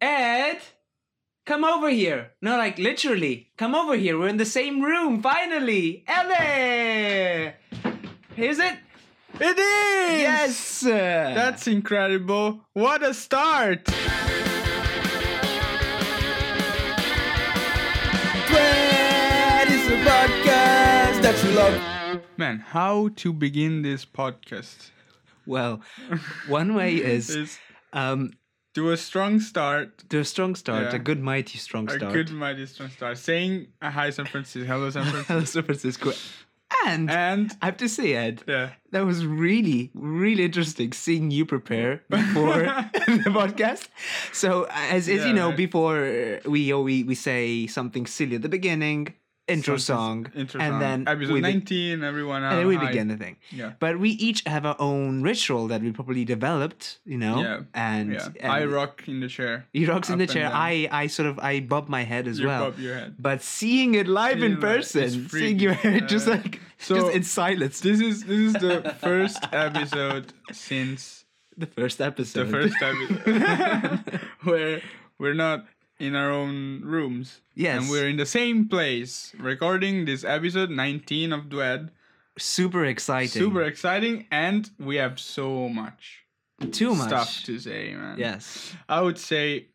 Ed, come over here. No, like literally, come over here. We're in the same room, finally. Ellie! Is it? It is! Yes! That's incredible. What a start! That is a podcast that you love. Man, how to begin this podcast? well, one way is Is um, do a strong start, do a strong start, Yeah. a good, mighty, strong a start. A good mighty strong start, saying hi San Francisco, hello San Francisco, Hello, San Francisco. And and I have to say, Ed, yeah, that was really, really interesting seeing you prepare before the podcast. So, as, as Yeah, you know, right. before we, we we say something silly at the beginning, intro song, intro and song. then episode we be- nineteen, everyone, and then we begin the thing. Yeah. But we each have our own ritual that we probably developed, you know. Yeah, And, Yeah, and I rock in the chair. he rocks in the chair. I I sort of I bob my head as You well. bob your head. But seeing it live Seeing in it person, seeing your hair just like so- just in silence. This is this is the first episode since The first episode. the first episode where we're not in our own rooms. Yes. And we're in the same place recording this episode 19 of Duet. Super exciting. Super exciting and we have so much Too much. stuff to say, man. Yes. I would say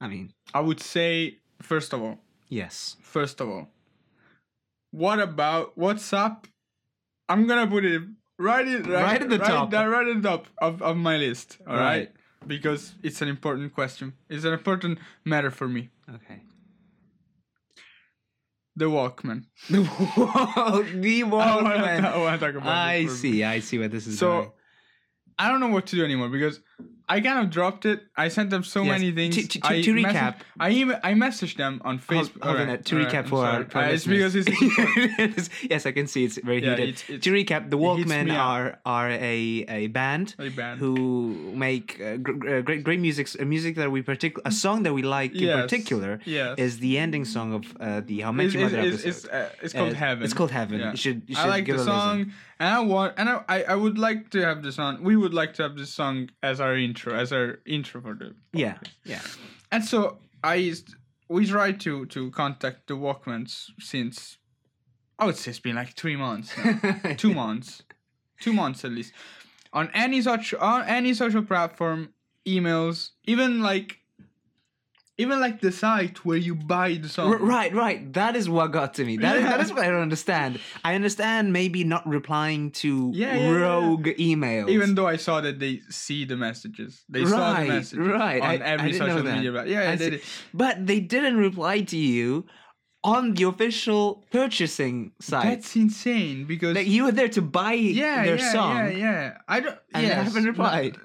I mean, I would say first of all, yes. first of all, what about what's up? I'm gonna put it right in, right, Right at the top. down- right at the top of, of my list. All right. Right. Because it's an important question. It's an important matter for me. Okay. The Walkmen. the I wanna, Walkmen. I wanna talk about I this for a see. I see what this is So. I don't know what to do anymore because I kind of dropped it. I sent them so Yes. many things. To- to- to- I to messaged- recap. I email, I messaged them on Facebook. hold on, Alright, uh, to alright, recap for our, for Uh, it's because it's yes, I can see it's very Yeah, heated. it's- it's- to recap, the Walkmen are are a, a band A band. who make uh, gr- uh, great great music. A music that we particular a song that we like in Yes, particular yes. is the ending song of uh, the How it's, Mother it's, episode. it's, uh, it's called Heaven. It's called Heaven. Yeah. You should. You I should like give the a listen. Song, and I want, and I, I, would like to have this on. We would like to have this song as our intro, as our intro for the. Yeah, yeah. And so I, used- we tried to to contact the Walkmans since, I would say it's been like three months, now. two months, two months at least, on any such on any social platform, emails, even like. Even like the site where you buy the song. R- right, right. That is what got to me. That, Yeah. that is what I don't understand. I understand maybe not replying to Yeah, yeah, rogue emails. Even though I saw that they see the messages, they saw the Right, messages right. on I- I every didn't social media. But yeah, I I did it. but they didn't reply to you on the official purchasing site. That's insane because like you were there to buy yeah, their song. yeah, yeah. I don't. And they yes, haven't replied.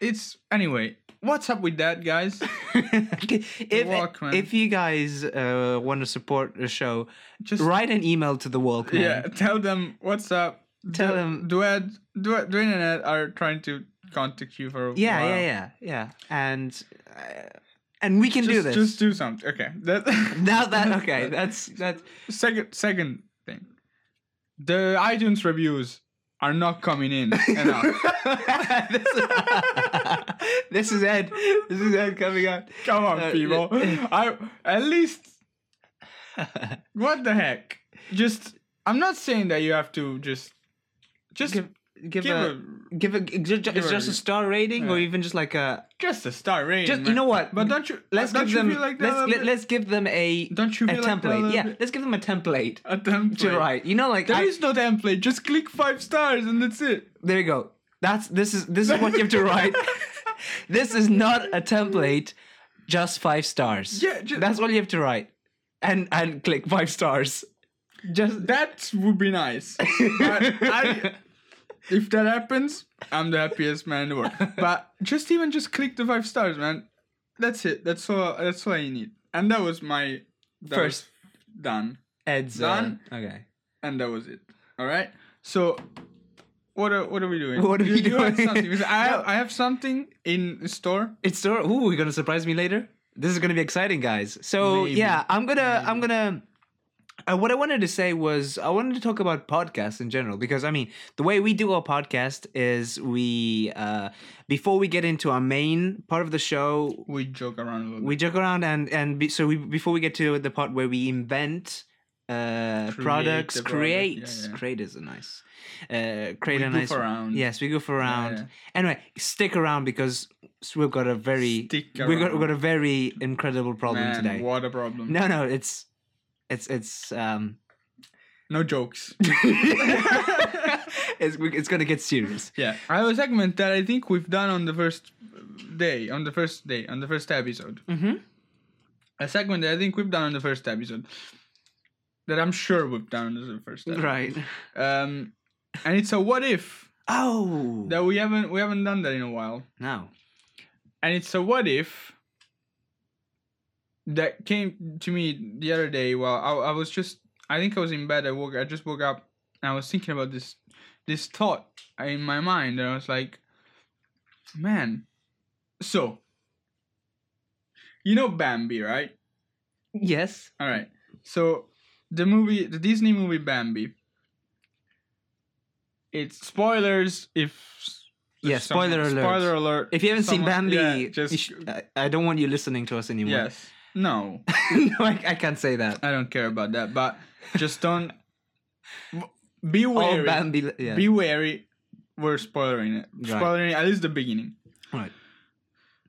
It's anyway. What's up with that, guys? If Walkmen. if you guys uh, want to support the show, Just write an email to the Walkmen. yeah. Tell them what's up. Tell Du- them- Duet, Duet, Duet and Ed are trying to contact you for a yeah, while. yeah, yeah, yeah, and uh, and we can Just, do this. Just do something. Okay. That. now that okay, that's that's second second thing. The iTunes reviews are not coming in enough. this, is Ed. This is Ed coming out. Come on, Uh, people. I at least what the heck? Just I'm not saying that you have to just just give give, give a, a, give a just, give it's a just a star rating or even just like a just a star rating. just you know what? But don't you let's don't give you them like that let's let, let's give them a don't you a feel like template. Yeah, let's give them a template a template. to write. You know, like There I, is no template. Just click five stars and that's it. there you go. That's this is this is what you have to write. this is not a template. Just five stars. Yeah, ju- that's all you have to write, and and click five stars. Just That would be nice. I, if that happens, I'm the happiest man in the world. But just even just click the five stars, man. That's it. That's all. That's all I need. And that was my that First. was done, Ed's Done. Uh, okay. and that was it. All right. So, what are what are we doing? What are You- we doing? I have, I have something in store. It's store. Ooh, you're gonna surprise me later. This is gonna be exciting, guys. So Maybe. yeah, I'm gonna I'm gonna Uh, what I wanted to say was I wanted to talk about podcasts in general because I mean the way we do our podcast is we uh, before we get into our main part of the show We joke around a little we joke around and and be, so we before we get to the part where we invent uh, Create products, the product, create yeah, yeah. create is a nice uh, create We a nice around. Yes, we goof around. yeah. Anyway, stick around because we've got a very we got we got a very incredible problem Man, today. What a problem. No, no, it's it's it's um No jokes. it's it's gonna get serious. yeah. I have a segment that I think we've done on the first day, on the first day, on the first episode. Mm-hmm. A segment that I think we've done on the first episode. That I'm sure we've done on the first episode. Right. Um, and it's a what if Oh that we haven't we haven't done that in a while. no. and it's a what if that came to me the other day while I, I was just I think I was in bed I woke I just woke up and I was thinking about this this thought in my mind and I was like man so you know Bambi right Yes. all right so the movie the Disney movie Bambi it's spoilers if Yeah, spoiler alert. spoiler alert If you haven't seen Bambi, yeah, just sh- I, I don't want you listening to us anymore. yes no no, I, I can't say that. I don't care about that, but just don't be wary. Bambi. Yeah. Be wary. We're spoiling it. Right. Spoiling it, at least the beginning. Right.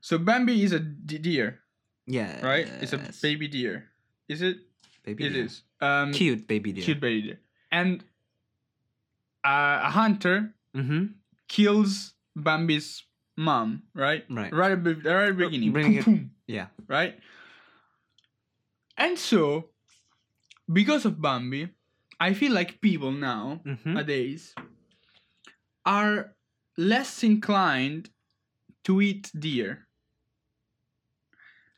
So Bambi is a d- deer, yeah. right? It's a baby deer. Is it? baby. It deer. is. Um, Cute baby deer. cute baby deer. And uh, a hunter Mm-hmm. kills Bambi's mom, right? Right. Right at, the- right beginning. Bring Boom, it- boom. Yeah. right? And so, because of Bambi, I feel like people now, Mm-hmm. nowadays, are less inclined to eat deer.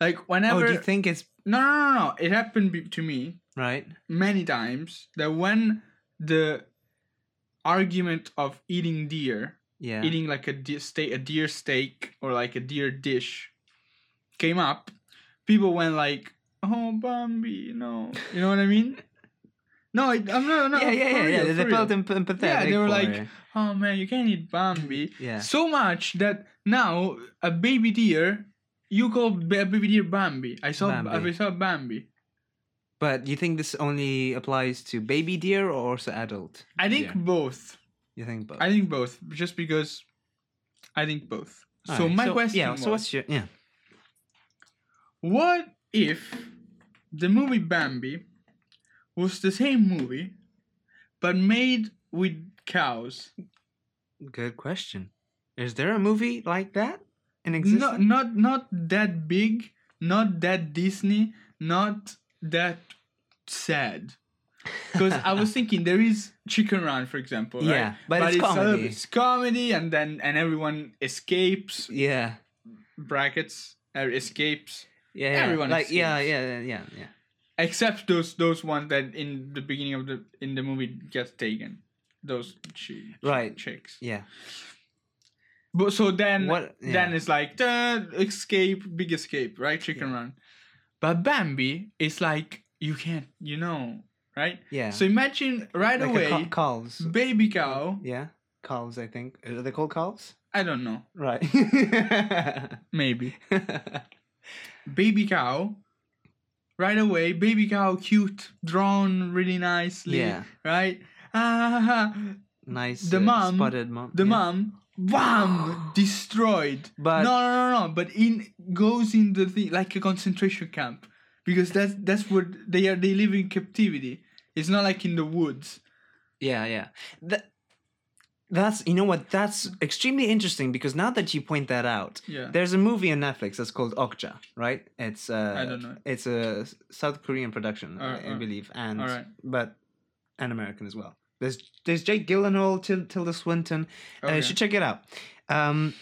Like whenever. Oh, do you think it's no, no, no, no, it happened to me right? many times that when the argument of eating deer Yeah. eating like a deer steak, a deer steak or like a deer dish came up, people went like, "Oh, Bambi, no," you know what I mean? No, I, I'm not. No, yeah, yeah, yeah, yeah. They felt empathetic. Yeah, they were like, it. "Oh man, you can't eat Bambi." yeah. So much that now a baby deer, you call a baby deer Bambi. I saw, Bambi. I saw Bambi. But you think this only applies to baby deer or also adult? I think deer? both. You think both? I think both, just because. I think both. so Alright, my question Yeah. was, So what's your yeah? What if the movie Bambi was the same movie, but made with cows? Good question. Is there a movie like that in existence? Not not not that big, not that Disney, not that sad. Because I was thinking there is Chicken Run, for example. right? Yeah, but it's a little comedy. It's comedy, and then and everyone escapes Yeah. brackets uh, escapes Yeah. yeah. Everyone like yeah, escapes. yeah, yeah, yeah, yeah. except those those ones that in the beginning of the in the movie get taken those chi- Right. chicks Yeah. but so then What- then it's like the escape big escape right chicken run but bambi is like you can't you know right Yeah. so imagine right like away calves. baby cow Yeah. Calves, I think. Are they called calves? i don't know Right. maybe baby cow right away baby cow cute drawn really nicely yeah. right ah Nice. The uh, mom- Spotted mom. the yeah. mom bam destroyed But no no no no but in goes in the thing like a concentration camp because that's that's what they are they live in captivity it's not like in the woods Yeah, yeah. That that's you know what that's extremely interesting because now that you point that out, yeah there's a movie on Netflix that's called Okja, right? It's uh I don't know. It's a South Korean production, I- believe, and Alright. but an American as well. There's there's Jake Gyllenhaal, Til- Tilda Swinton. Uh, Okay. you should check it out. Um,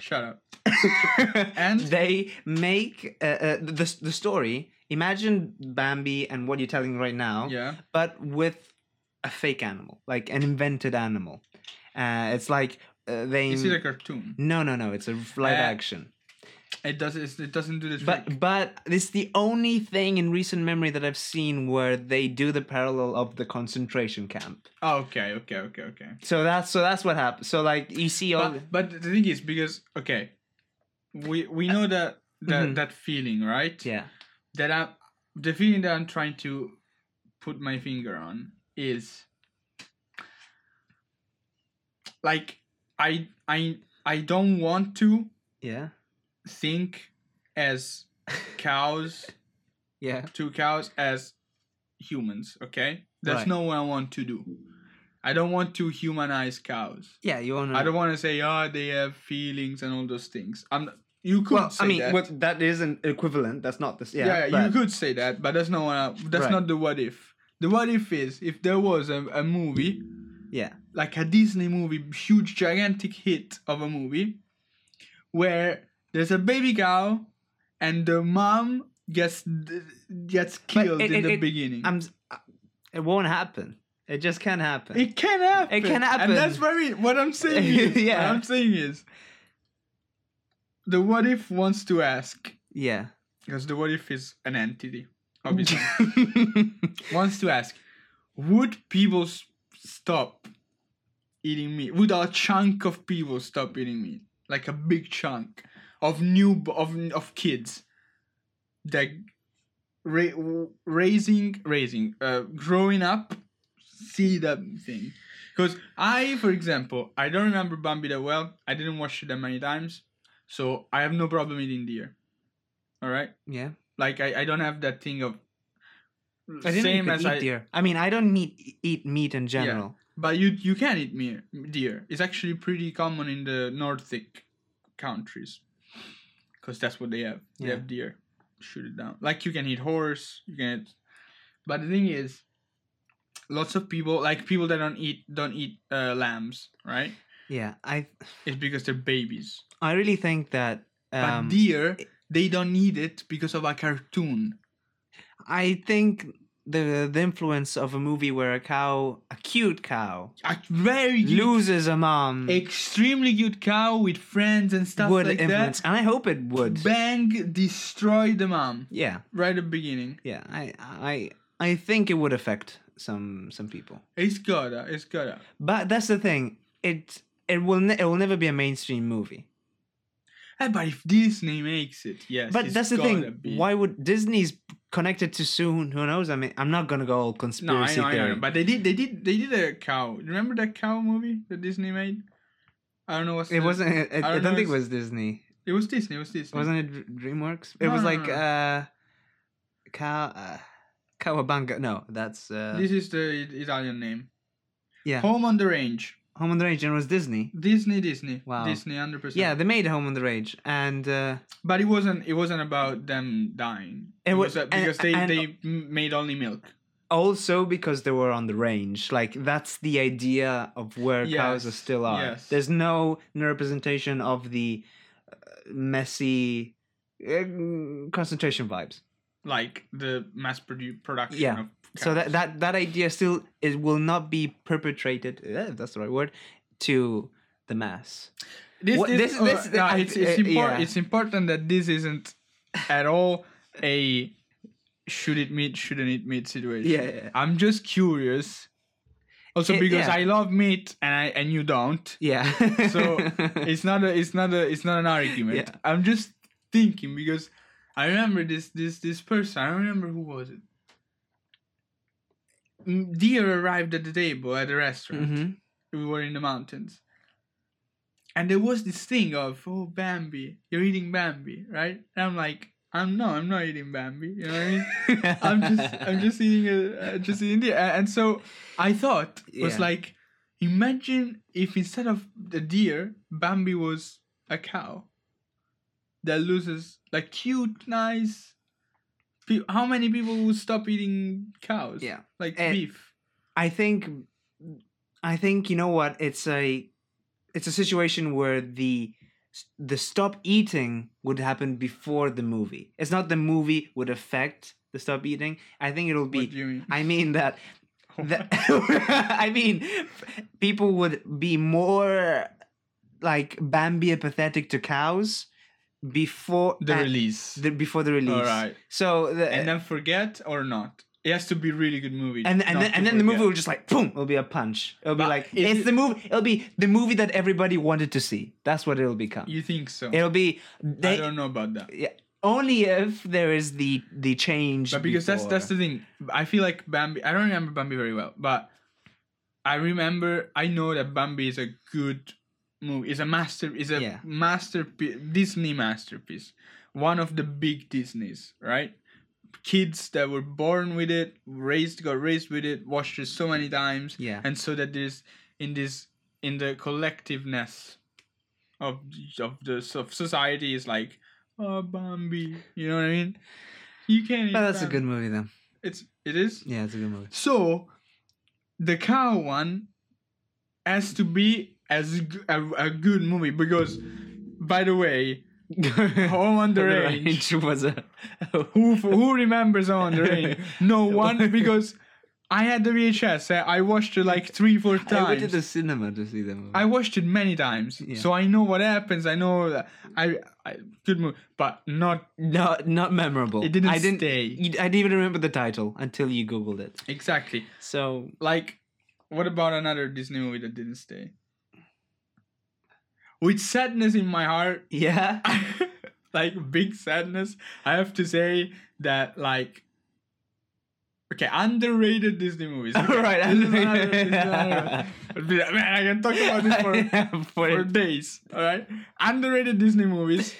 shut up And? they make uh, uh, the the story. Imagine Bambi and what you're telling right now, yeah but with a fake animal, like an invented animal. Uh, it's like uh, they. is it a cartoon no, no, no. It's a live Uh, action. It does. It, it doesn't do the trick. But but it's the only thing in recent memory that I've seen where they do the parallel of the concentration camp. oh, okay, okay, okay, okay. So that's so that's what happens. So like you see all But, but the thing is, because okay, we we know that that Mhm. that feeling, right? yeah That I the feeling that I'm trying to put my finger on is like I I I don't want to yeah think as cows yeah Two cows as humans. Okay, that's Right. not what I want to do. I don't want to humanize cows. yeah you want I don't want to say, oh, they have feelings and all those things. I'm. You could Well, say I mean, that. what that isn't equivalent. That's not this. yeah, Yeah, you could say that, but that's not what. I, that's Right. not the what if. The what if is if there was a, a movie Yeah, like a Disney movie, huge gigantic hit of a movie, where there's a baby cow, and the mom gets gets killed it- in it- the it- beginning. I'm. uh, It won't happen. It just can't happen. It can happen. It can happen. And that's very what I'm saying is Yeah. what I'm saying is the what if wants to ask yeah. because the what if is an entity, obviously. wants to ask, would people s- stop eating meat? Would a chunk of people stop eating meat? Like a big chunk of new of of kids. That ra- raising raising uh growing up see that thing. Because i for example i don't remember bambi that well. I didn't watch it that many times. So i have no problem eating deer. All right yeah. like i, I don't have that thing of I didn't same as eat I, deer. I mean, I don't meat, eat meat in general. but you you can eat deer. It's actually pretty common in the nordic countries because that's what they have. They Yeah. have deer. Shoot it down. Like you can hit horse you can eat but the thing is lots of people like people that don't eat don't eat uh, lambs right? Yeah, I it's because they're babies. I really think that um, but deer they don't need it because of a cartoon. I think the the influence of a movie where a cow, a cute cow, a very cute, loses a mom extremely cute cow with friends and stuff would like influence, that and I hope it would. bang destroy the mom yeah, right at the beginning yeah. I I I think it would affect some some people. it's gotta it's gotta But that's the thing. It it will ne- it will never be a mainstream movie. Eh, but if disney makes it yes But that's the thing. be. Why would Disney's connected to soon? Who knows? I mean, I'm not gonna go all no I conspiracy know, I theory. know but they did they did they did a cow remember that cow movie that disney made i don't know what's it the- wasn't. I, I, I don't, don't think it was Disney. it was disney it was disney Wasn't it DreamWorks? It No, was no, like uh, Cow uh, Cowabunga. No, that's uh, this is the italian name yeah. home on the range Home on the Range, and it was Disney. disney disney Wow. disney 100% Yeah, they made Home on the Range, and uh, but it wasn't it wasn't about them dying It it, wa- was, uh, and- because they and- they made only milk also because they were on the range. Like that's the idea of where cows are still are. yes. There's no representation of the uh, messy uh, concentration vibes. like the mass produ- production Yeah. of So that that that idea still it will not be perpetrated. eh, if that's the right word to the mass. this, what- this, this- uh, this- no, I- it's it's, uh, impor- yeah. it's important that this isn't at all a should it meat shouldn't it meat situation Yeah, yeah. i'm just curious also Eh, because yeah. i love meat and i and you don't Yeah. so it's not a it's not a it's not an argument i'm just thinking because i remember this this this person i don't remember who was it deer arrived at the table at the restaurant. Mhm. we were in the mountains. And there was this thing of oh bambi you're eating bambi right? And i'm like i'm no i'm not eating bambi you know what i mean? I'm just i'm just eating a uh, just eating deer. And so i thought was Yeah. like imagine if instead of the deer bambi was a cow that loses like cute nice how many people will stop eating cows Yeah. like Eh, beef I think I think you know what it's a it's a situation where the the stop eating would happen before the movie. It's not the movie would affect the stop eating. I think it'll what be do you mean I mean that that I mean people would be more like Bambi apathetic to cows before The uh, release. the- before the release. All right. So the, And then forget or not. It has to be really good movie. and and then, and then the movie will just like boom, it'll be a punch. It'll be like it's it- the movie. It'll be the movie that everybody wanted to see. That's what it'll become. You think so? It'll be I they, don't know about that. yeah, only if there is the the change. But because that's that's the thing. I feel like Bambi. I don't remember Bambi very well, but I remember. I know that Bambi is a good movie. Is a master. Is a Yeah. masterpiece. Disney masterpiece. One of the big Disneys, right? Kids that were born with it, raised, got raised with it, watched it so many times, yeah. and so that there's in this in the collectiveness of of the of society is like oh Bambi, you know what I mean? You can't. But that's a good movie then. It's it is. Yeah, it's a good movie. So, the cow one has to be as a good movie because, by the way, Home on the Range. was a who who remembers Home on the Range? No one because I had the VHS. eh, I watched it like three four times. I went to the cinema to see the movie. I watched it many times, Yeah. so I know what happens. I know that I, I good movie, but not not not memorable. It didn't I didn't. stay. you- I didn't even remember the title until you googled it. exactly So like. What about another Disney movie that didn't stay? With sadness in my heart, yeah, like big sadness, I have to say that like. Okay, underrated Disney movies. all Okay, right. this is another- this is another- Man, I can talk about this for for, for days. All right, underrated Disney movies.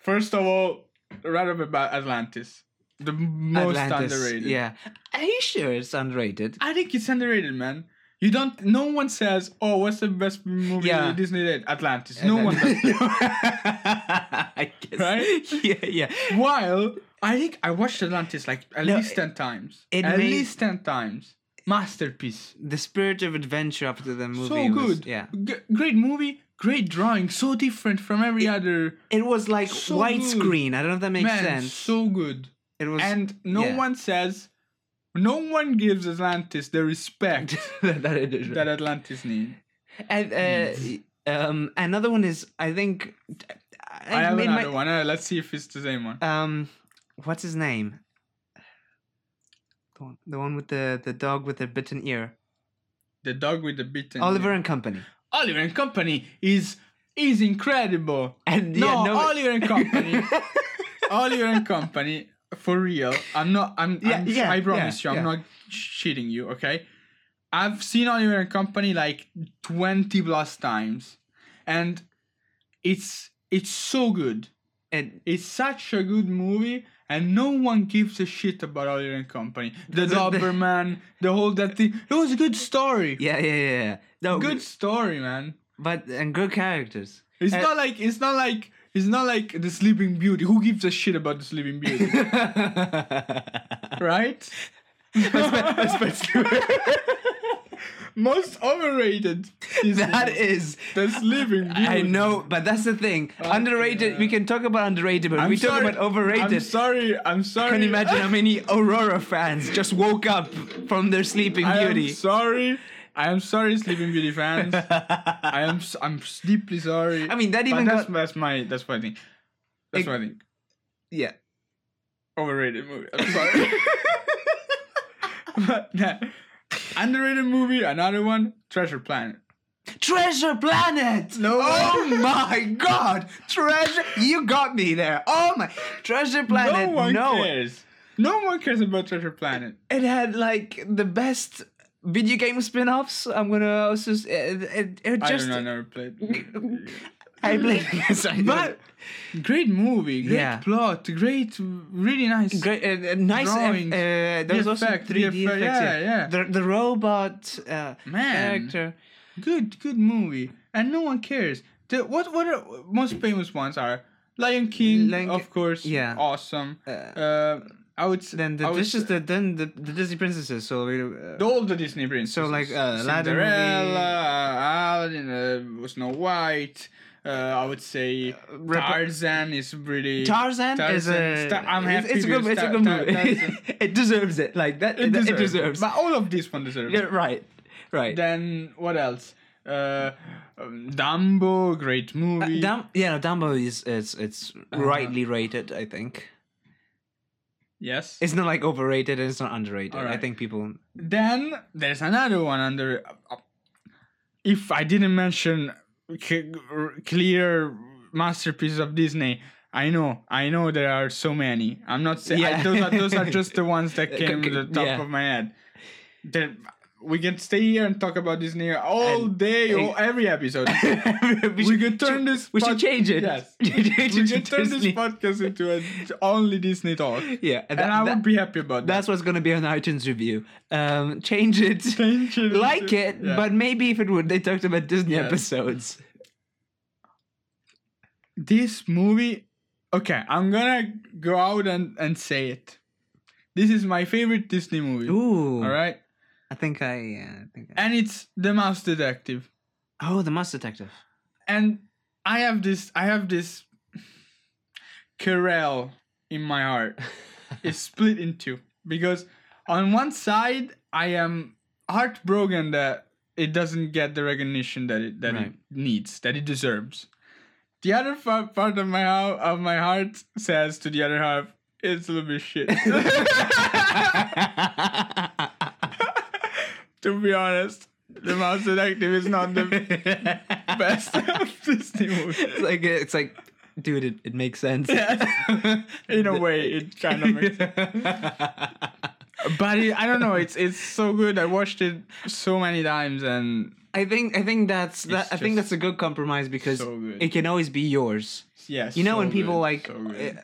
First of all, right up about Atlantis, the most Atlantis, underrated. Yeah, are you sure it's underrated? I think it's underrated, man. You don't. No one says, "Oh, what's the best movie Yeah. Disney did?" Atlantis. No one does. I guess. Right? Yeah, yeah. While I think I watched Atlantis like at No, least ten times. it at made- least ten times. Masterpiece. The spirit of adventure after the movie. so was- good. yeah. G- great movie. Great drawing. So different from every other. It was like So widescreen. I don't know if that makes man, sense. so good. it was and no yeah. one says, no one gives Atlantis the respect that it is. that Atlantis need. And uh, um, another one is I think I, I, have another my, one. Uh, let's see if it's the same one. Um, what's his name? The one, the one with the the dog with the bitten ear. The dog with the bitten. Oliver ear. and Company. Oliver and Company is is incredible. And No, yeah, no, Oliver and Company. Oliver and Company for real. I'm not. I'm. Yeah, I'm yeah, I promise yeah, you, I'm not cheating you. Okay. I've seen Oliver and Company like twenty plus times, and it's it's so good. and It's such a good movie, and no one gives a shit about Oliver and Company. The The- the- Doberman, the whole that thing. It was a good story. yeah, yeah, yeah, yeah. No, Good story, man. but and good characters. It's Uh, not like it's not like it's not like the Sleeping Beauty. Who gives a shit about the Sleeping Beauty, right? Most overrated. Is that is. the Sleeping Beauty. I know, but that's the thing. underrated. We can talk about underrated, but I'm we talk sorry- about overrated. I'm sorry. I'm sorry. Can you imagine how many Aurora fans just woke up from their Sleeping I Beauty? sorry. I am sorry, Sleeping Beauty fans. I am. I'm deeply sorry. I mean, that even that's, got that's my. That's what I think. That's It- what I think. yeah. Overrated movie. I'm sorry. but. Underrated movie. Another one. Treasure Planet. Treasure Planet. No Oh one- my God! Treasure. You got me there. Oh my. Treasure Planet. no one no. cares. No one cares about Treasure Planet. It had like the best video game spin-offs. I'm gonna also. s- It, it, it I just. don't know. I never played. I played. yes, I but great movie. Great Yeah. plot. Great. Really nice. Great, uh, uh, nice. Drawings, uh, there was also VFX, 3D VFX, effects. yeah, yeah. The the robot uh, Man. character. Good, good movie, and no one cares. The what what are most famous ones are Lion King, Lion of course, yeah. awesome. Uh, Uh, I would s- then the, would this is the then the, the Disney princesses. So we. Uh, the older Disney princesses. So, like, uh, movie. Cinderella, Aladdin, uh, Snow White. Uh, I would say Rep- Tarzan is really. Tarzan, is a. Sta- I'm happy It's a good. It's a good movie. Tarzan- it deserves it. Like that. it It, deserves, it deserves. But all of this one deserves. Yeah, right. Right. Then what else? Uh, um, Dumbo, great Uh, movie. Dum- yeah, no, Dumbo is it's it's Uh-huh. rightly rated. I think yes. it's not like overrated and it's not underrated. I think people. Then there's another one under. uh, If I didn't mention c- clear masterpieces of Disney, I know, I know there are so many. I'm not saying Yeah. those are those are just the ones that C- came to the top yeah. of my head. There, we can stay here and talk about Disney all And- day, and- all, every episode. we, we could turn this. We should change it. Yes. we could turn this podcast into a only Disney talk, Yeah, and that- I would be happy about that. That's what's gonna be on iTunes review. Um, change it. Change it like it, yeah. but maybe if it would, they talked about Disney Yes. episodes. this movie okay i'm gonna go out and, and say it this is my favorite disney movie Ooh, all right I think I, uh, I think. I, and it's the mouse detective. Oh, the Mouse Detective. and i have this i have this Carell in my heart. It's split in two. Because on one side i am heartbroken that it doesn't get the recognition that it that it needs that it deserves. The other part of my of my heart says to the other half it's a little bit shit to be honest the mouse detective is not the best of disney movies it's like it's like, dude, it, it makes sense. Yeah. in a way it kind of makes sense. but it, I don't know. It's it's so good. I watched it so many times, and I think I think that's that. I think that's a good compromise because so good. it can always be yours. yes, You know, so when people good, like so uh,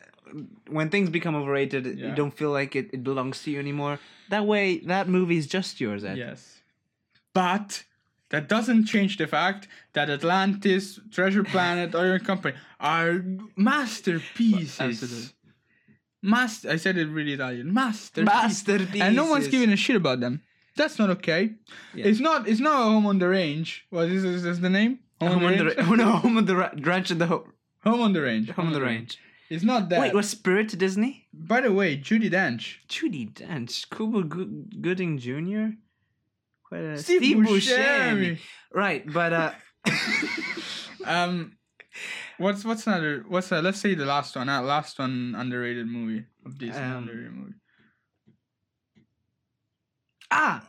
when things become overrated, Yeah. you don't feel like it, it belongs to you anymore. That way, that movie is just yours. Ed. yes, but that doesn't change the fact that Atlantis, Treasure Planet, or your company are masterpieces. Absolutely. Master. I said it really Italian. Masterpieces. Masterpieces. and no one's giving a shit about them. That's not okay. Yeah. It's not. It's not a home on the range. What is this? Is the name? Home on the Range? ra- oh no, home on the ra- ranch the ho- Home on the range. home on the range. It's not that. Wait, was Spirit Disney? By the way, Judi Dench. Judi Dench, Cuba Go- Gooding Jr. Quite a- Steve Buscemi. Right, but uh, Um, what's what's another? What's uh, let's say the last one. Uh, last one underrated movie of this Um, underrated movie. ah,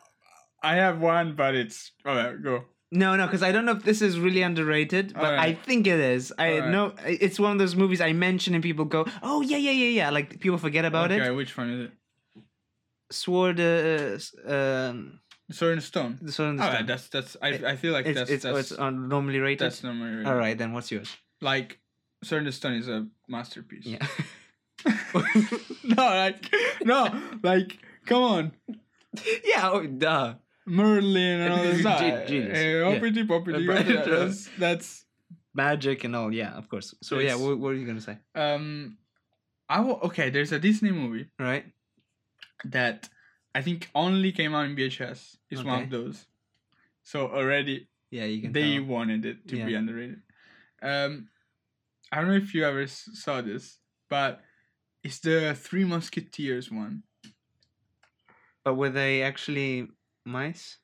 I have one, but it's okay. Go. No, no, because I don't know if this is really underrated, but I think it is. I Alright. know it's one of those movies I mention and people go, "Oh yeah, yeah, yeah, yeah." Like people forget about okay, it. which one is it? Sword, uh, um, Sword and Stone. the Sword and the Alright, Stone. that's that's. I, I feel like it's that's it's, oh, that's it's normally rated. that's not my. All right, then what's yours? Like, Sword and Stone is a masterpiece. Yeah. no, like no, like come on. yeah. Oh, duh. Merlin and all this stuff. genius, Eh, yeah. poppity, Uh, that's that's Magic and all. Yeah, of course. So yeah, what, what are you gonna say? um. I will, okay. There's a Disney movie Right. that I think only came out in VHS. Is one of those. So already Yeah, you can. they tell. wanted it to be underrated. Um, I don't know if you ever saw this, but it's the Three Musketeers one. But were they actually mice?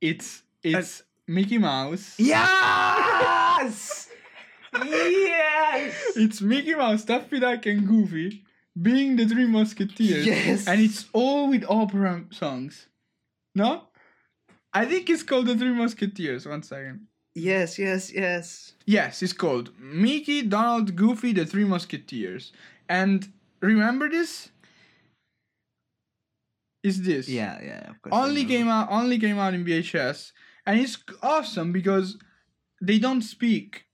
It's it's Mickey Mouse. Yes. yes. It's Mickey Mouse, Daffy Duck, and Goofy being the Three Musketeers. Yes. And it's all with opera songs. No? I think it's called the Three Musketeers. One second. Yes, yes, yes. Yes, it's called Mickey, Donald, Goofy, the Three Musketeers. And remember this? Is this? Yeah, yeah, of course. Only came out only came out in VHS. And it's awesome because they don't speak.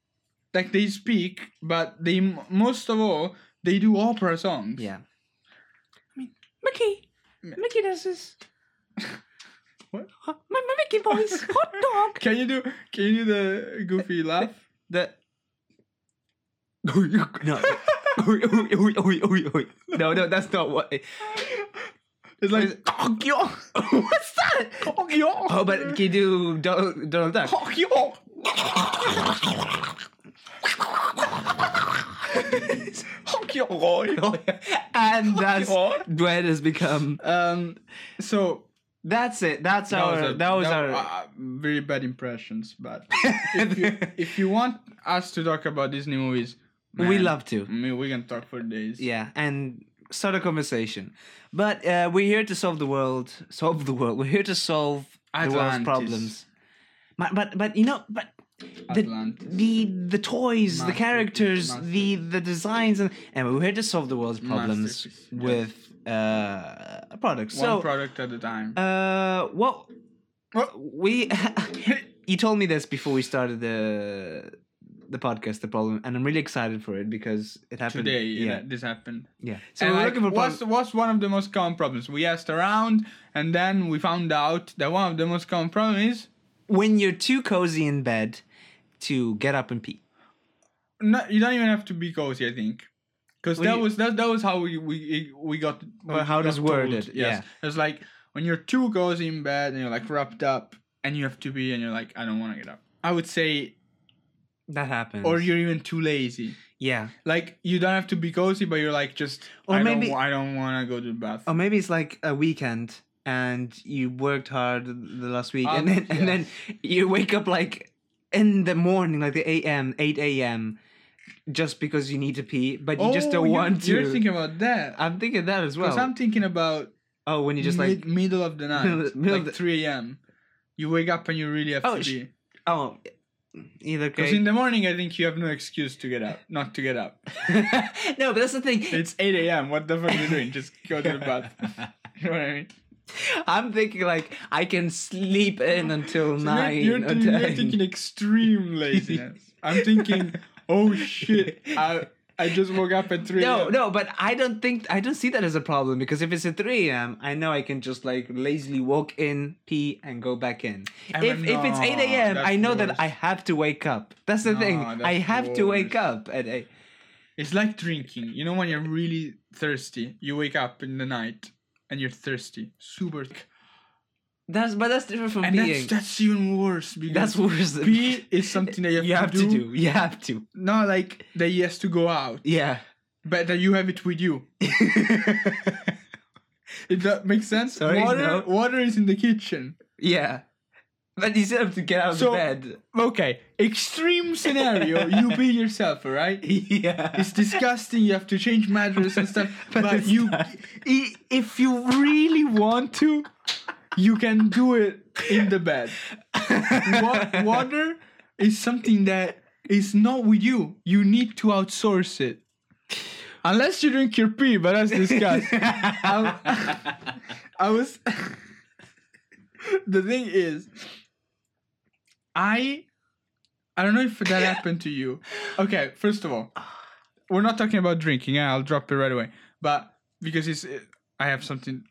Like they speak, but they most of all they do opera songs. Yeah. I mean, Mickey. Mickey does this. What? Huh, My, my Mickey voice. Hot dog. Can you do can you do the goofy laugh? The. no. no, no, that's not what. It's like What's that? Oh, but can you do Donald, Donald Duck? and that's Dwayne has become. um so That's it. That's That our. was, a- that was that- our. uh, very bad impressions. But if you, if you want us to talk about Disney movies, we love to. I mean, we can talk for days. Yeah, and start a conversation. But uh, we're here to solve the world. Solve the world. We're here to solve the world's problems. But but but you know, but the Atlantis. the the toys, the Masterpiece, characters, the the designs, and and we're here to solve the world's problems yeah. with uh, a product. One So product at a time. uh, well, we you told me this before we started the the podcast, the problem, and I'm really excited for it because it happened Today, Yeah, this happened. yeah. So and we're like, looking for what's, prob- what's one of the most common problems? We asked around, and then we found out that one of the most common problems is when you're too cozy in bed to get up and pee. not, you don't even have to be cozy. I think, because that you- was that, that was how we we we got. We how it got was worded, yeah. it's like when you're too cozy in bed and you're like wrapped up, and you have to be, and you're like, I don't want to get up. I would say, That happens. or you're even too lazy. yeah. Like you don't have to be cozy, but you're like just. Or I maybe- don't, I don't want to go to the bathroom. Or maybe it's like a weekend and you worked hard the last week, and Um, then and then you wake up like in the morning, like the a.m. eight a.m. just because you need to pee, but you just Oh, don't you- want to. You're thinking about that. I'm thinking that as well. Because I'm thinking about oh, when you just mid, like middle of the night, Middle- middle like the- 3 a.m. You wake up and you really have Oh, to sh- be. oh, either Because in the morning, I think you have no excuse to get up, not to get up. no, but that's the thing. It's 8 a.m. What the fuck are you doing? Just go to the bath. You know what I mean? I'm thinking like I can sleep in until So nine you're, or you're, you're thinking extreme laziness. I'm thinking, oh shit, I, I just woke up at 3 No, no, but I don't think I don't see that as a problem because if it's at 3 a.m., I know I can just like lazily walk in, pee, and go back in. If but if it's 8 a.m., I know that I have to wake up. That's the thing. No, I that's have to wake up at 8. It's like drinking. You know when you're really thirsty, you wake up in the night and you're thirsty, super. That's but that's different from And peeing. that's that's even worse because That's worse. Than pee is something that you have, you to, have do, to do. You have to. Not like that he has to go out, Yeah. but that you have it with you. If that makes sense. Sorry, water, no. water is in the kitchen. yeah. But you still have to get out of So- bed. Okay, extreme scenario. you be yourself, alright? Yeah. It's disgusting. You have to change mattress and stuff. But but you, not. if you really want to, you can do it in the bed. Wa- water is something that is not with you. You need to outsource it. Unless you drink your pee, but that's disgusting. I, I was. the thing is, I. I don't know if that happened to you. Okay, first of all, we're not talking about drinking. Eh? I'll drop it right away. But because it's, I have something.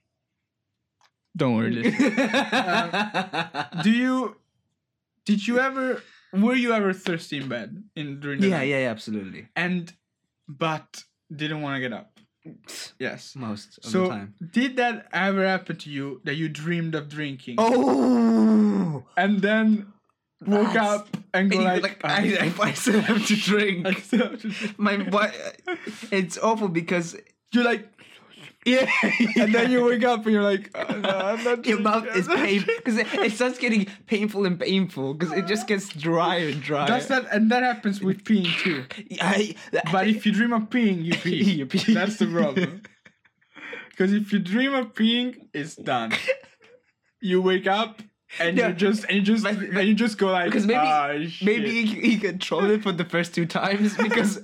Don't worry. Do you? Did you ever? Were you ever thirsty in bed in during the yeah, night? yeah, yeah, absolutely. And, but didn't want to get up. Yes. Most of the So time. did that ever happen to you that you dreamed of drinking Oh, and then woke That's- up and go And you- like, I, I, I still have to drink. I still have to drink. My what? It's awful because you're like, yeah, and then you wake up and you're like, oh, no, I'm not Your mouth is painful because it, it starts getting painful and painful because it just gets drier and drier. That's that, and that happens with peeing too. I, But if you dream of peeing, you pee. You pee. That's the problem. Because if you dream of peeing, it's done. You wake up and No. you just and you just But- and you just go like, because maybe "Ah, shit." maybe he, he controlled it for the first two times because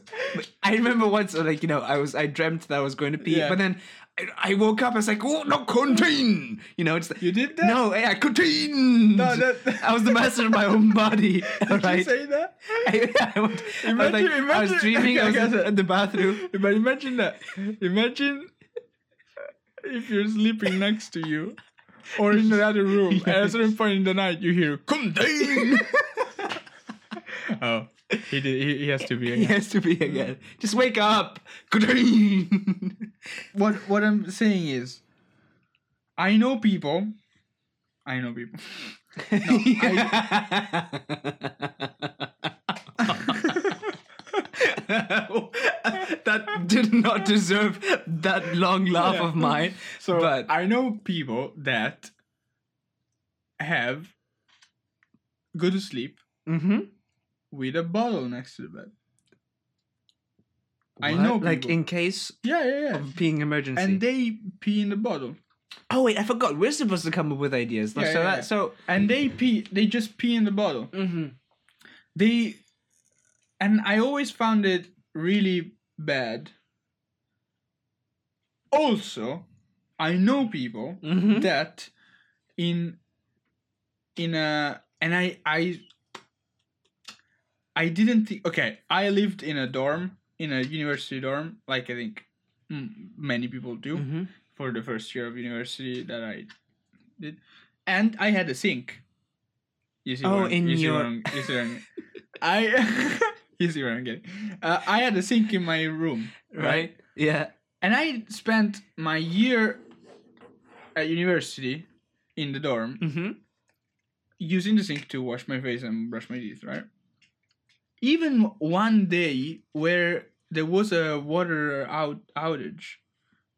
I remember once like you know I was I dreamt that I was going to pee Yeah. but then I, I woke up I was like oh no contain you know it's you did that. no yeah contain No, that- I was the master of my own body Did you say that? I, I, was, I was like Imagine- I was imagine- dreaming I was Okay, in okay. the bathroom But imagine that. Imagine if you're sleeping next to you or in the other room, and at a certain point in the night you hear contain. oh, he did. He, he has to be. Again. He has to be again just wake up contain What What I'm saying is, I know people. I know people. that did not deserve that long laugh Yeah. of mine. So But- I know people that have go to sleep Mm-hmm. with a bottle next to the bed. I know Like in case Yeah, yeah, yeah. of peeing emergency. And they pee in the bottle. oh wait, I forgot. We're supposed to come up with ideas. Yeah, so yeah, that yeah. so. And they pee. They just pee in the bottle. Mm-hmm. They, and I always found it really bad. Also, I know people Mm-hmm. that in in a and I I I didn't think okay I lived in a dorm in a university dorm like I think many people do Mm-hmm. for the first year of university that I did and I had a sink you see Oh, where in you see your- where I'm- you see where I'm- I you see where I'm getting uh, I had a sink in my room Right. Yeah. and I spent my year at university in the dorm Mm-hmm. using the sink to wash my face and brush my teeth, right? Even one day where there was a water out outage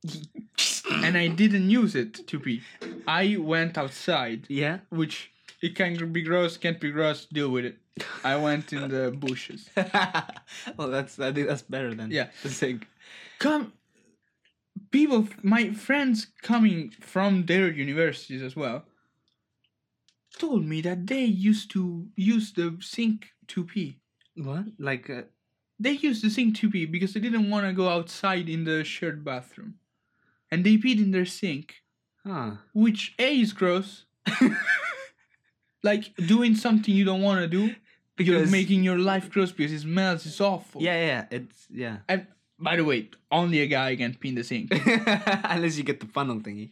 and I didn't use it to pee, I went outside, yeah. which it can be gross, can't be gross, deal with it. I went in the bushes. well, that's I think that's better than Yeah. the sink. Come, people, my friends coming from their universities as well, told me that they used to use the sink to pee. What? Like uh, They used the sink to pee because they didn't want to go outside in the shared bathroom. And they peed in their sink, huh. which A is gross. like doing something you don't want to do, you're making your life gross because it smells, it's awful. Yeah, yeah, it's yeah. And by the way, only a guy can pee in the sink. Unless you get the funnel thingy.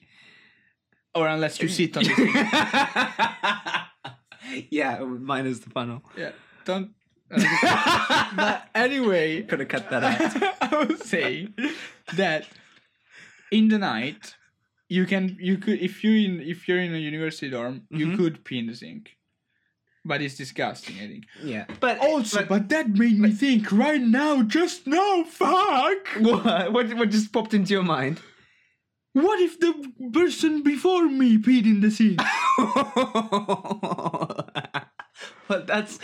or unless you sit on the sink. yeah, minus the funnel. Yeah, don't. Uh, but anyway, Could have cut that out. I would say that in the night you can you could if you in if you're in a university dorm you Mhm. could pee in the sink, but it's disgusting. I think. yeah, but Also, but, but, that made me think right now, just now, fuck. what, what what just popped into your mind? What if the person before me peed in the sink? well, that's.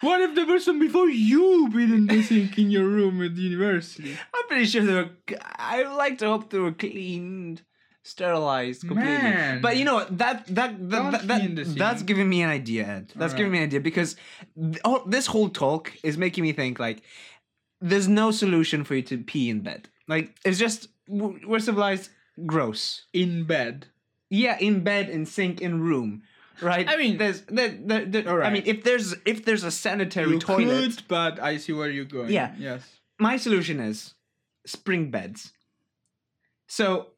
What if the person before you peed in the sink in your room at the university? I'm pretty sure they were. I would like to hope they were cleaned, sterilized completely. Man. But you know what? That that that, that, the that's giving me an idea, Ed. That's giving me an idea because th- oh, this whole talk is making me think like there's no solution for you to pee in bed. Like it's just we're civilized. Gross. In bed. Yeah, in bed, in sink, in room. Right. I mean- there's there, there, there- I mean, if there's if there's a sanitary You toilet, could, but I see where you're going. Yeah. Yes. my solution is spring beds. So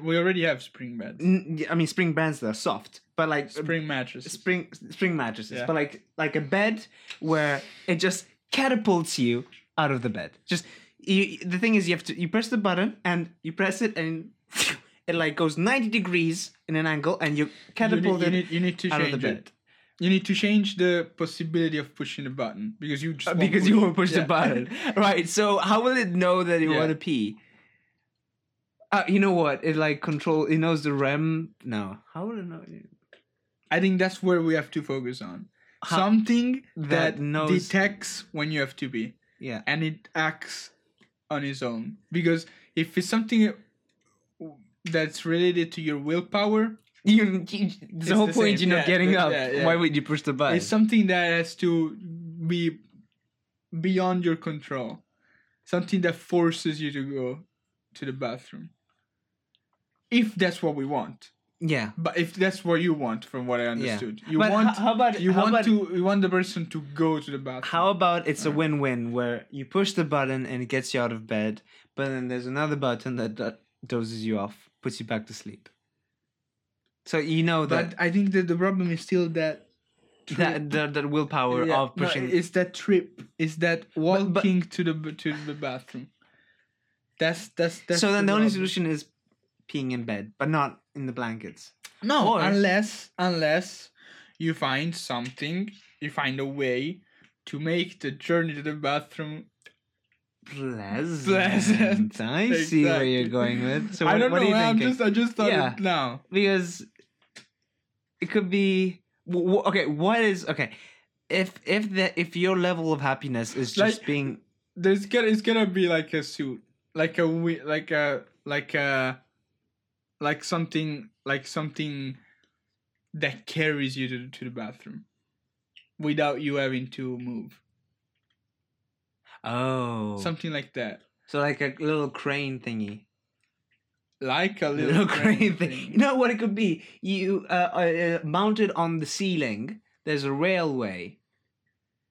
We already have spring beds. N- I mean, spring beds they're soft, but like Spring mattresses. spring spring mattresses, Yeah. but like like a bed where it just catapults you out of the bed. Just you, the thing is, you have to you press the button and you press it and it like goes ninety degrees in an angle and you You need, catapult you, it need, you need to out of change the it. bed You need to change the possibility of pushing the button because you just Uh, because you won't push the button. right. So how will it know that you Yeah. want to pee? Uh, you know what? It like control. It knows the REM. No. How will it know? I think that's where we have to focus on. How- Something that that, knows- detects when you have to be Yeah. and it acts on its own. Because if it's something that's related to your willpower, You, you the whole the point. You're not getting yeah, up. yeah, yeah. Why would you push the button? it's something that has to be beyond your control. Something that forces you to go to the bathroom. If that's what we want. yeah. But if that's what you want, from what I understood, you But want how about you how want about, to you want the person to go to the bathroom. How about it's a win-win where you push the button and it gets you out of bed, but then there's another button that, that dozes you off, puts you back to sleep. So you know that But I think that the problem is still that that that, that willpower Yeah, of no, pushing. it's that trip. It's that but- walking to the to the bathroom. That's that's that's. so then the only solution is peeing in bed, but not in the blankets. No, Or- unless unless you find something, you find a way to make the journey to the bathroom. Pleasant. Pleasant. I see where you're going with. So I what, don't what know. are you I'm thinking? just I just thought Yeah. it now. because it could be okay. What is okay? If if the if your level of happiness is just Like- being There's gonna it's gonna be like a suit, like a like a like a like something like something that carries you to to the bathroom without you having to move. Oh Something like that. so like a little crane thingy. Like a little, little crane crane thing. You know what it could be? You uh, uh, uh, mounted on the ceiling. There's a railway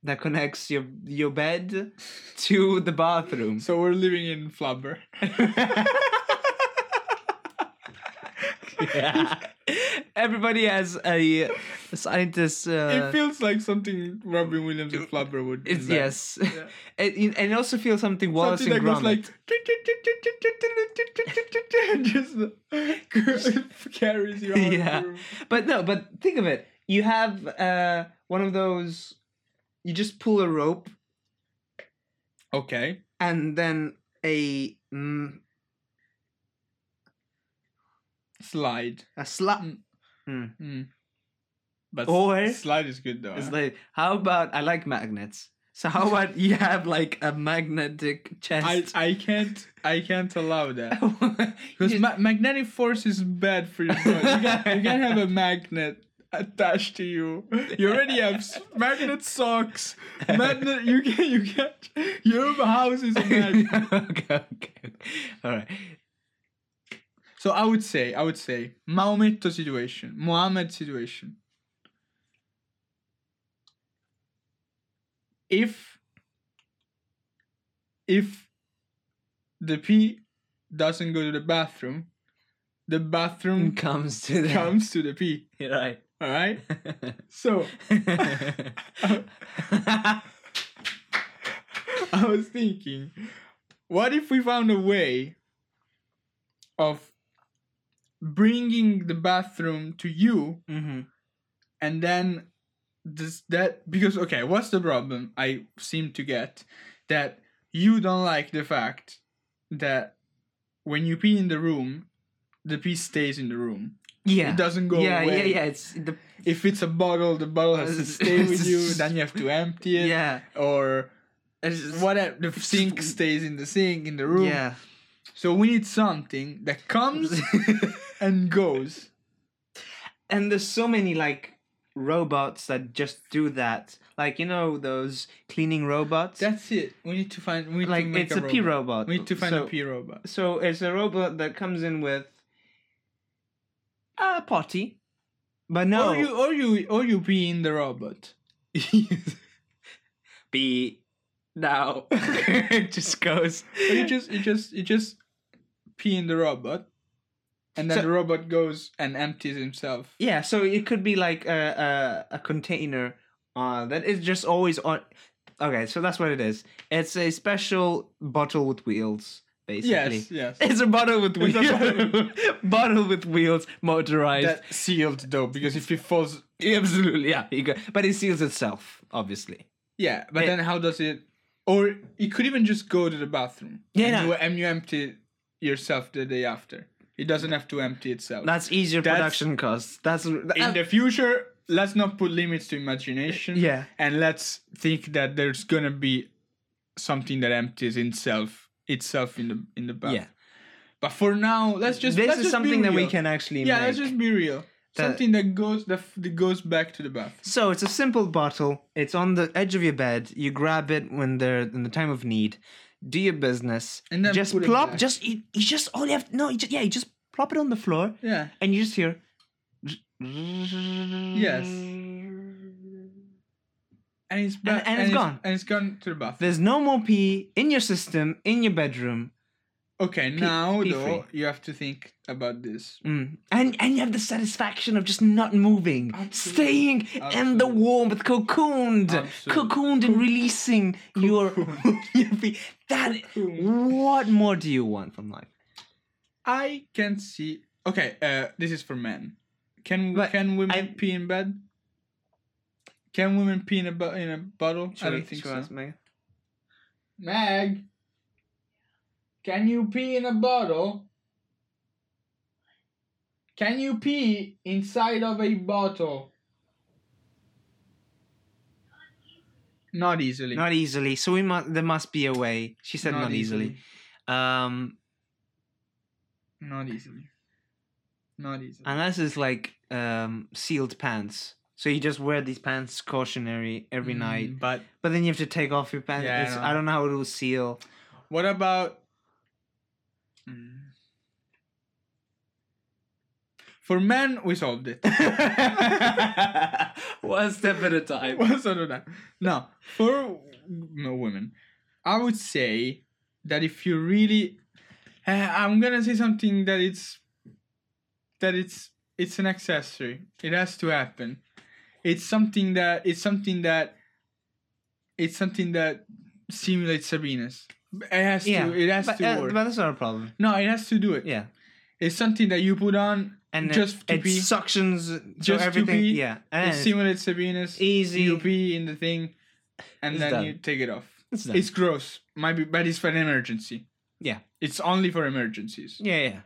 that connects your your bed to the bathroom. So we're living in Flubber. Yeah. Everybody has a, scientist. it Uh, feels like something Robin Williams and Flubber would. it's yes, Yeah. it, it- and it also feels something Wallace Something and that goes Gromit. like just carries you. Yeah. of the room. But no, but think of it. You have uh, one of those. You just pull a rope, Okay. and then a mm, Slide. a slap. Mm. But Or- s- slide is good though. It's like how about I like magnets. So how about you have like a magnetic chest? I I can't I can't allow that because ma- magnetic force is bad for your body. You can't, you can't have a magnet attached to you. You already have s- magnet socks. Magnet. You can you can't. Your house is a magnet. okay, okay. All right. So I would say, I would say, Maometto situation, Muhammad situation. If if the pee doesn't go to the bathroom, the bathroom Comes to the comes to the pee. right. All right. So I was thinking, what if we found a way of bringing the bathroom to you hmm and then this that because okay what's the problem i seem to get that you don't like the fact that when you pee in the room the pee stays in the room Yeah. it doesn't go yeah, away yeah, yeah. It's the if it's a bottle the bottle has to stay with you then you have to empty it yeah. or whatever the sink stays in the sink in the room Yeah. so we need something that comes and goes and there's so many like robots that just do that. Like you know those cleaning robots. that's it we need to find we need like to make it's a, a, pee robot. we need to find so, a pee robot So it's a robot that comes in with a potty, but no. Or you, or you, or you pee in the robot. be now. it just goes. Or you just, you just, you just pee in the robot, and then So- the robot goes and empties himself. Yeah, so it could be like a a, a container uh, that is just always on. Okay, so that's what it is. It's a special bottle with wheels, basically. Yes, yes. It's a bottle with wheels. bottle with wheels, motorized. That sealed though, because if it falls, Absolutely, yeah. You go, but it seals itself, obviously. yeah. But It- then how does it? Or it could even just go to the bathroom. Yeah, and, no. you, and you empty yourself the day after. It doesn't have to empty itself. That's easier That's- production costs. That's in the future, let's not put limits to imagination. yeah. and let's think that there's gonna be something that empties itself itself in the in the bath. Yeah. But for now, let's just this let's is just be something that we can actually Yeah, make. let's just be real. That- something that goes that, f- that goes back to the bath. So it's a simple bottle. It's on the edge of your bed. You grab it when they're in the time of need. Do your business. And then just plop. Just you, you just all you have. No, you just, yeah, you just plop it on the floor, Yeah. and you just hear. Yes. And it's back, and it's gone. And it's gone to the bath. There's no more pee in your system in your bedroom. Okay, now pee though you have to think about this. Mm. And and you have the satisfaction of just not moving, Absolutely. staying in the Absolutely. warmth, cocooned, Absolutely. cocooned, and releasing your Cocooned. your pee. That what more do you want from life? I can see. Okay, uh, this is for men. Can But can women I- pee in bed? Can women pee in a bu- in a bottle? I Should we- don't think so. ask Megan? Mag, can you pee in a bottle? Can you pee inside of a bottle? Not easily. Not easily. So we must. There must be a way. She said not, easily. Um, Not easily. Not easily. unless it's like um sealed pants. So you just wear these pants cautionary every night, Mm, But but then you have to take off your pants. Yeah, I It's- know. I don't know how it will seal. what about Mm. for men? We solved it. One step at a time. What's under that? No, for no women, I would say that if you really, uh, I'm gonna say something that it's that it's it's an accessory. It has to happen. It's something that it's something that it's something that simulates Sabina's. It has Yeah, to. It has But, to uh, work. but that's not a problem. no, it has to do it. Yeah, It's something that you put on and just to it pee. suctions Just to everything. pee. Yeah, It and it's simulates Sabina's. easy. You pee in the thing, and It's then done. you take it off. It's done. It's gross. Might be, but it's for an emergency. Yeah. It's only for emergencies, yeah, yeah.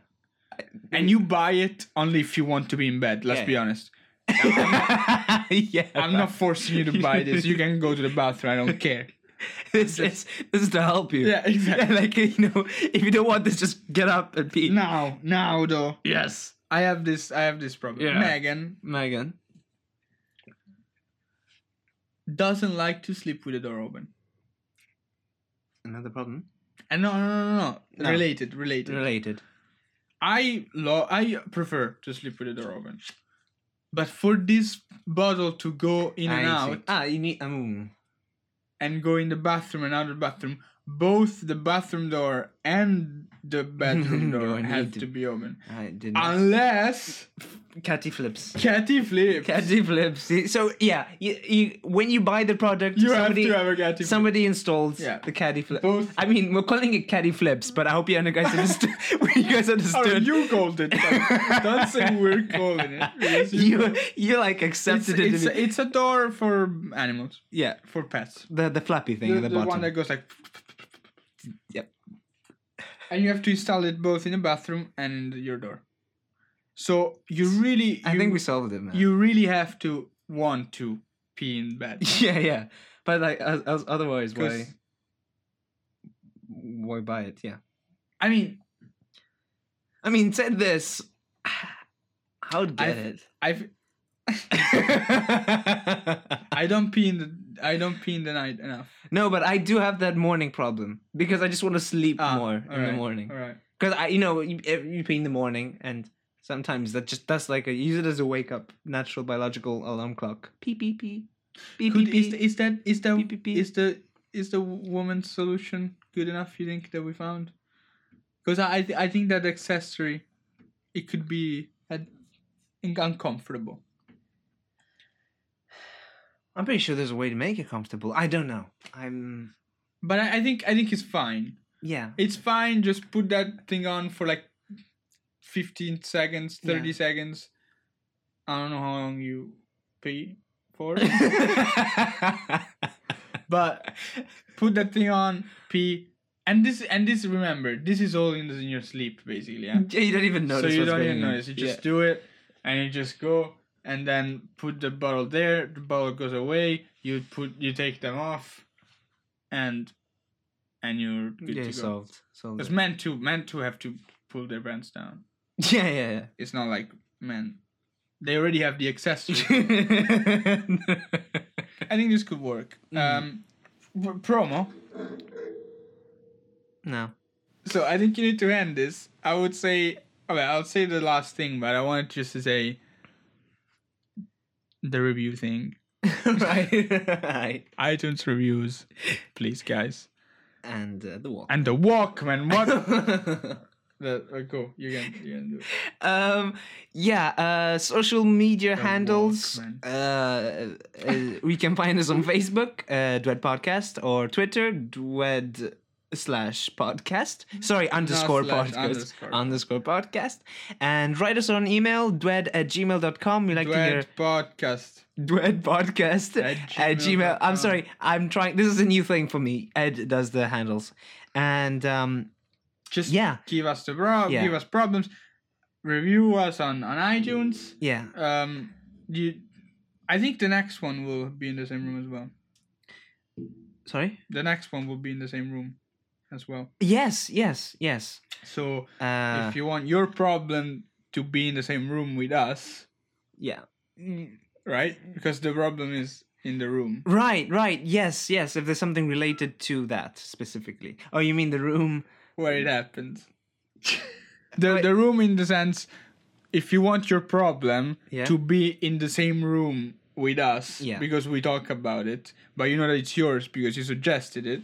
and you buy it only if you want to be in bed. Let's Yeah, be yeah. honest. yeah, I'm not forcing you to buy this. You can go to the bathroom. I don't care. This is this is to help you. Yeah, exactly. like you know, if you don't want this, just get up and pee. Now, now though, Yes, I have this. I have this problem. Yeah. Megan Megan. doesn't like to sleep with the door open. Another problem. And no, no, no, no, no. Related, related. Related. I lo- I prefer to sleep with the door open. But for this bottle to go in and see. out Ah, you need. Um, and go in the bathroom the bathroom, both the bathroom door and the bedroom door have to- to be open. I didn't. Unless Catty flips. Catty flips. Catty flips. So yeah, you, you when you buy the product, you somebody have to have a catty flip. somebody installs Yeah. the caddy flip. Both. I mean, we're calling it caddy flips, but I hope you guys understood. you guys Oh, understood. you called it. Don't say we're calling it. you you like it's, accepted it. it's, to a, it's a door for animals, yeah, for pets. the the flappy thing The, at the, the bottom. one that goes like. And you have to install it both in the bathroom and your door. So you really, I think we solved it, man. you really have to want to pee in bed. yeah, yeah. But like, as, as otherwise, why? Why buy it? Yeah. I mean, I mean, said this. I'd get I've- it. I've I don't pee in the I don't pee in the night enough. no, but I do have that morning problem because I just want to sleep Ah, more in the morning. All right. Because I, you know, you, you pee in the morning, and sometimes that just that's like a use it as a wake up, natural biological alarm clock. Pee pee pee. Pee Could, pee is, the, is that is the Pee, pee, pee. is the is the woman's solution good enough? You think that we found? Because I I, th- I think that accessory, it could be uh, uncomfortable. I'm pretty sure there's a way to make it comfortable. I don't know. I'm But I, I think I think it's fine. yeah. It's fine. Just put that thing on for like fifteen seconds, thirty Yeah. seconds. I don't know how long you pee for, but put that thing on, pee, and this and this. Remember, this is all in, in your sleep, basically. Yeah. You don't even notice. so you don't even notice. You just Yeah. do it, and you just go, and then put the bottle there. The bottle goes away. You put you take them off, and and you're good yeah, to go. solved. It's meant to men too have to pull their pants down. Yeah, yeah, yeah. It's not like men. They already have the accessory. I think this could work. Mhm. Um, p- promo. no. So I think you need to end this. I would say, okay, I'll say the last thing, but I wanted just to say the review thing. right. right. iTunes reviews, please, guys. And uh, the walk. And the Walkmen. What? the, uh, go. You can. You can do it. um yeah uh social media The handles uh, uh we can find us on facebook uh dwed podcast or twitter dwed slash podcast sorry underscore slash, podcast underscore. underscore podcast and write us on email dwed at gmail.com we like to hear Dwed podcast. dwed podcast At at gmail i'm sorry i'm trying this is a new thing for me ed does the handles and um Just yeah give us the pro- Yeah. give us problems. review us on on iTunes. Yeah. Um, you, I think the next one will be in the same room as well. Sorry. The next one will be in the same room as well. Yes. Yes. Yes. So Uh, if you want your problem to be in the same room with us, yeah. right? Because the problem is in the room. Right. Right. Yes. Yes. If there's something related to that specifically. Oh, you mean the room? where it happens. the Wait. the room in the sense if you want your problem Yeah. to be in the same room with us Yeah. because we talk about it, but you know that it's yours because you suggested it.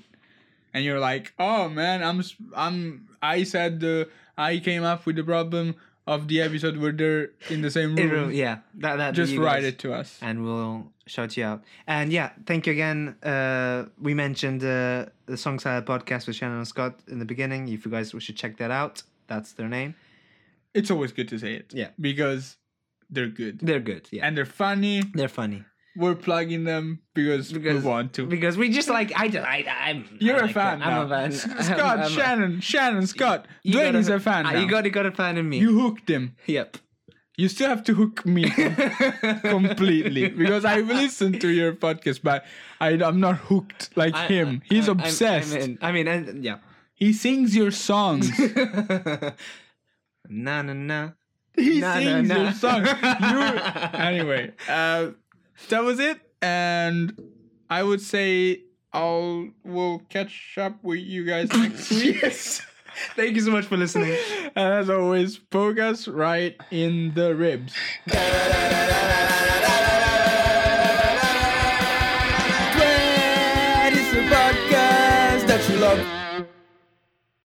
And you're like, "Oh man, I'm I'm I said the I came up with the problem of the episode where they're in the same room." room. Yeah. That. That. Just write it to us. and we'll shout you out. And yeah, thank you again. Uh, we mentioned uh, the Song Salad podcast with Shannon and Scott in the beginning. If you guys should check that out, that's their name. It's always good to say it. Yeah. Because they're good. They're good. Yeah, And they're funny. they're funny We're plugging them because, Because- we want to. because we just like I just I I'm You're I a like fan. them. I'm now. a fan. Scott, I'm a- Shannon, Shannon, Scott. You Dwayne is a fan. Ah, now. you got you got a fan in me. You hooked him. yep. You still have to hook me completely because I've listened to your podcast, but I, I'm not hooked like I- him. I- He's I'm- I'm- obsessed. I'm in. I mean, and, yeah. He sings your songs. na na na. he nah, sings nah. your songs. You anyway. Uh, that was it, and I would say I'll we'll catch up with you guys next week. yes. Thank you so much for listening. And as always, poke us right in the ribs.